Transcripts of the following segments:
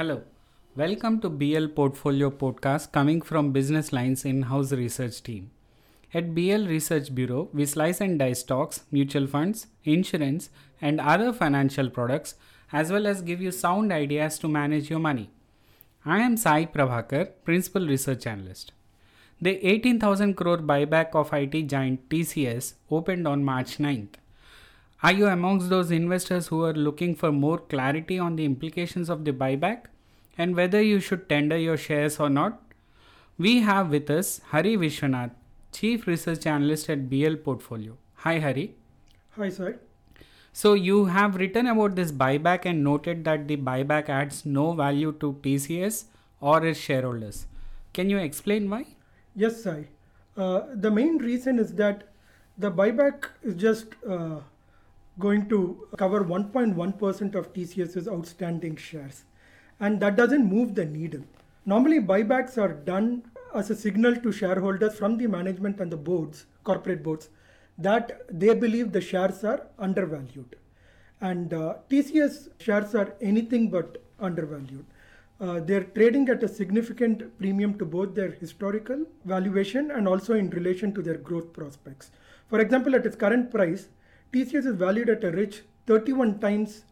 Hello. Welcome to BL Portfolio Podcast coming from Business Lines in-house research team. At BL Research Bureau, we slice and dice stocks, mutual funds, insurance, and other financial products as well as give you sound ideas to manage your money. I am Sai Prabhakar, Principal Research Analyst. The 18,000 crore buyback of IT giant TCS opened on March 9th. Are you amongst those investors who are looking for more clarity on the implications of the buyback and whether you should tender your shares or not? We have with us Hari Viswanath, Chief Research Analyst at BL Portfolio. Hi, Hari. Hi, sir. So, you have written about this buyback and noted that the buyback adds no value to TCS or its shareholders. Can you explain why? Yes, sir. Uh, the main reason is that the buyback is just uh, going to cover 1.1% of TCS's outstanding shares. And that doesn't move the needle. Normally, buybacks are done as a signal to shareholders from the management and the boards, corporate boards, that they believe the shares are undervalued. And uh, TCS shares are anything but undervalued. Uh, they're trading at a significant premium to both their historical valuation and also in relation to their growth prospects. For example, at its current price, TCS is valued at a rich 31 times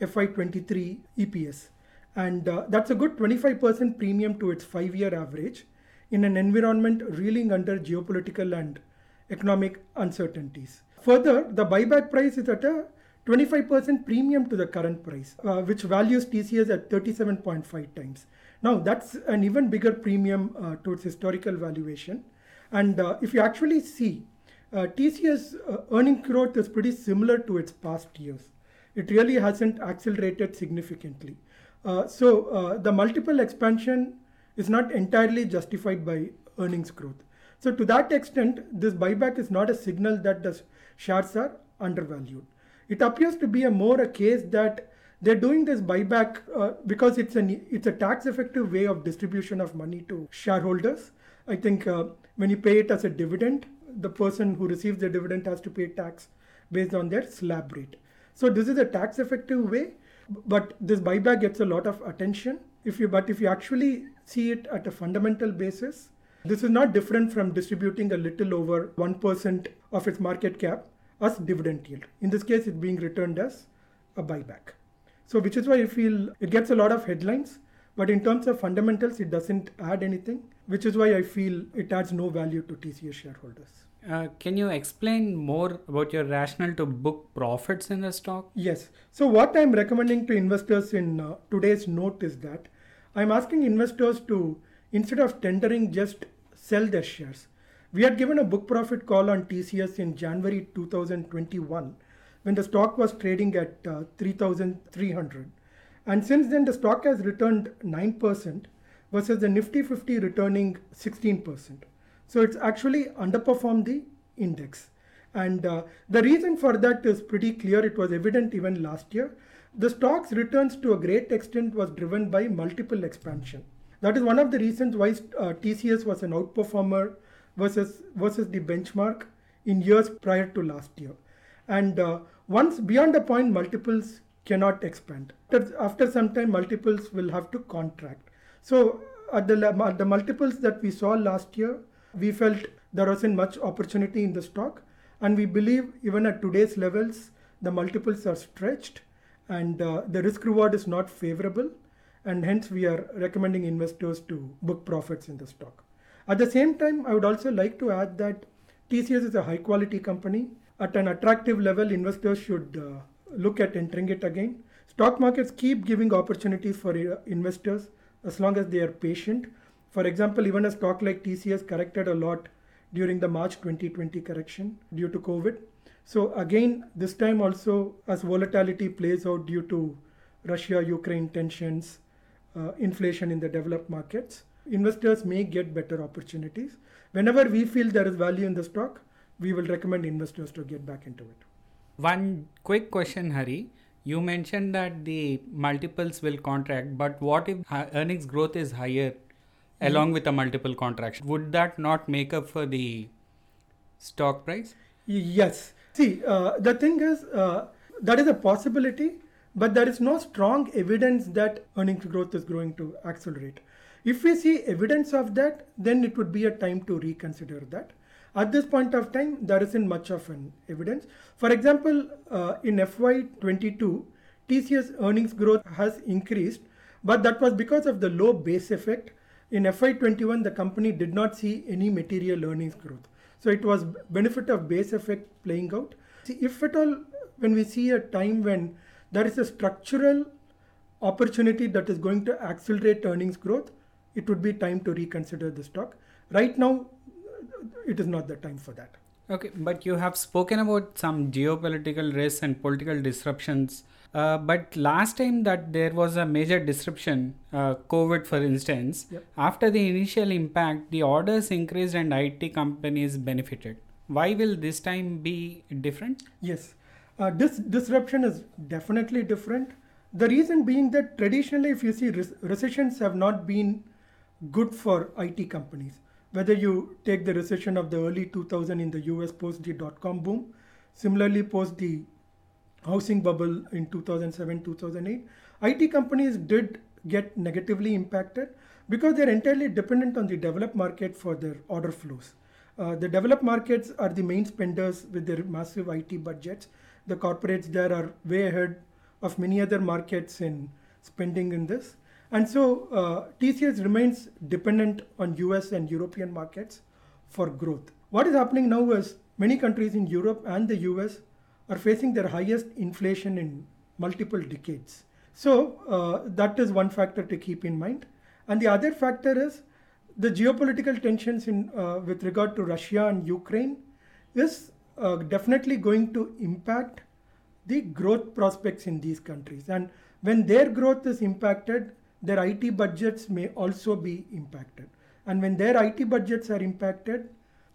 FY23 EPS. And uh, that's a good 25% premium to its five year average in an environment reeling under geopolitical and economic uncertainties. Further, the buyback price is at a 25% premium to the current price, uh, which values TCS at 37.5 times. Now, that's an even bigger premium uh, to its historical valuation. And uh, if you actually see, TCS uh, earning growth is pretty similar to its past years. It really hasn't accelerated significantly. Uh, so, the multiple expansion is not entirely justified by earnings growth. So, to that extent, this buyback is not a signal that the shares are undervalued. It appears to be a more a case that they're doing this buyback uh, because it's an it's a tax effective way of distribution of money to shareholders. I think uh, when you pay it as a dividend, the person who receives the dividend has to pay tax based on their slab rate. So this is a tax effective way, but this buyback gets a lot of attention. If you but if you actually see it at a fundamental basis, this is not different from distributing a little over 1% of its market cap as dividend yield. In this case, it's being returned as a buyback. So, which is why I feel it gets a lot of headlines, but in terms of fundamentals, it doesn't add anything, which is why I feel it adds no value to TCS shareholders. Uh, can you explain more about your rationale to book profits in the stock? Yes. So, what I'm recommending to investors in uh, today's note is that I'm asking investors to, instead of tendering, just sell their shares. We had given a book profit call on TCS in January 2021 when the stock was trading at uh, 3,300. And since then, the stock has returned 9% versus the Nifty 50 returning 16%. So it's actually underperformed the index. And uh, the reason for that is pretty clear. It was evident even last year. The stock's returns to a great extent was driven by multiple expansion. That is one of the reasons why uh, TCS was an outperformer versus versus the benchmark in years prior to last year. And uh, once beyond a point, multiples cannot expand. After, after some time, multiples will have to contract. So at the, at the multiples that we saw last year, we felt there wasn't much opportunity in the stock. And we believe even at today's levels, the multiples are stretched and uh, the risk reward is not favorable. And hence, we are recommending investors to book profits in the stock. At the same time, I would also like to add that TCS is a high quality company. At an attractive level, investors should uh, look at entering it again. Stock markets keep giving opportunities for uh, investors as long as they are patient. For example, even a stock like TCS corrected a lot during the March 2020 correction due to COVID. So, again, this time also, as volatility plays out due to Russia Ukraine tensions, uh, inflation in the developed markets, investors may get better opportunities. Whenever we feel there is value in the stock, we will recommend investors to get back into it. One quick question, Hari. You mentioned that the multiples will contract, but what if earnings growth is higher mm-hmm. along with a multiple contraction? Would that not make up for the stock price? Yes. See, uh, the thing is, uh, that is a possibility, but there is no strong evidence that earnings growth is going to accelerate. If we see evidence of that, then it would be a time to reconsider that. At this point of time, there isn't much of an evidence. For example, uh, in FY22, TCS earnings growth has increased, but that was because of the low base effect. In FY21, the company did not see any material earnings growth. So it was benefit of base effect playing out. See, if at all, when we see a time when there is a structural opportunity that is going to accelerate earnings growth, it would be time to reconsider the stock. Right now, it is not the time for that. Okay, but you have spoken about some geopolitical risks and political disruptions. Uh, but last time that there was a major disruption, uh, COVID for instance, Yep. after the initial impact, the orders increased and IT companies benefited. Why will this time be different? Yes, uh, this disruption is definitely different. The reason being that traditionally, if you see, rec- recessions have not been good for IT companies. Whether you take the recession of the early 2000 in the US post the dot com boom, similarly post the housing bubble in 2007 2008, IT companies did get negatively impacted because they're entirely dependent on the developed market for their order flows. Uh, the developed markets are the main spenders with their massive IT budgets. The corporates there are way ahead of many other markets in spending in this. And so uh, TCS remains dependent on US and European markets for growth. What is happening now is many countries in Europe and the US are facing their highest inflation in multiple decades. So uh, that is one factor to keep in mind. And the other factor is the geopolitical tensions in uh, with regard to Russia and Ukraine is uh, definitely going to impact the growth prospects in these countries. And when their growth is impacted, their IT budgets may also be impacted. And when their IT budgets are impacted,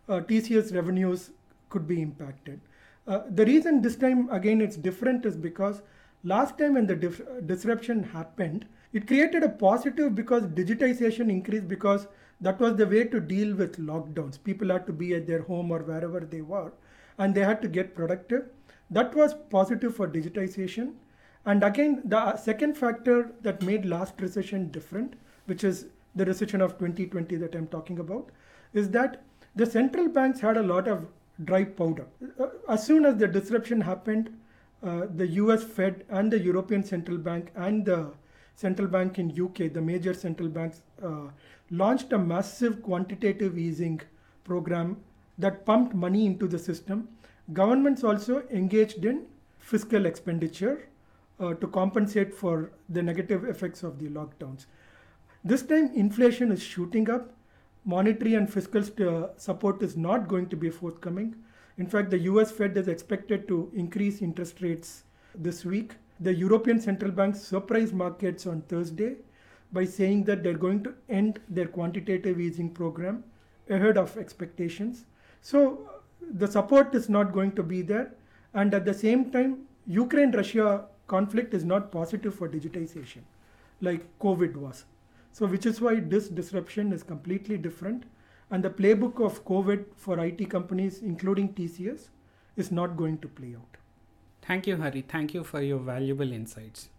uh, TCS revenues could be impacted. Uh, the reason this time again it's different is because last time when the dif- disruption happened, it created a positive because digitization increased because that was the way to deal with lockdowns. People had to be at their home or wherever they were, and they had to get productive. That was positive for digitization. And again, the second factor that made last recession different, which is the recession of 2020 that I'm talking about, is that the central banks had a lot of dry powder. Uh, As soon as the disruption happened, uh, the US Fed and the European Central Bank and the central bank in UK, the major central banks, uh, launched a massive quantitative easing program that pumped money into the system. Governments also engaged in fiscal expenditure uh, to compensate for the negative effects of the lockdowns. This time, inflation is shooting up. Monetary and fiscal st- uh, support is not going to be forthcoming. In fact, the US Fed is expected to increase interest rates this week. The European Central Bank surprised markets on Thursday by saying that they're going to end their quantitative easing program ahead of expectations. So the support is not going to be there. And at the same time, Ukraine Russia conflict is not positive for digitization like COVID was. So, which is why this disruption is completely different. And the playbook of COVID for IT companies, including TCS, is not going to play out. Thank you, Hari. Thank you for your valuable insights.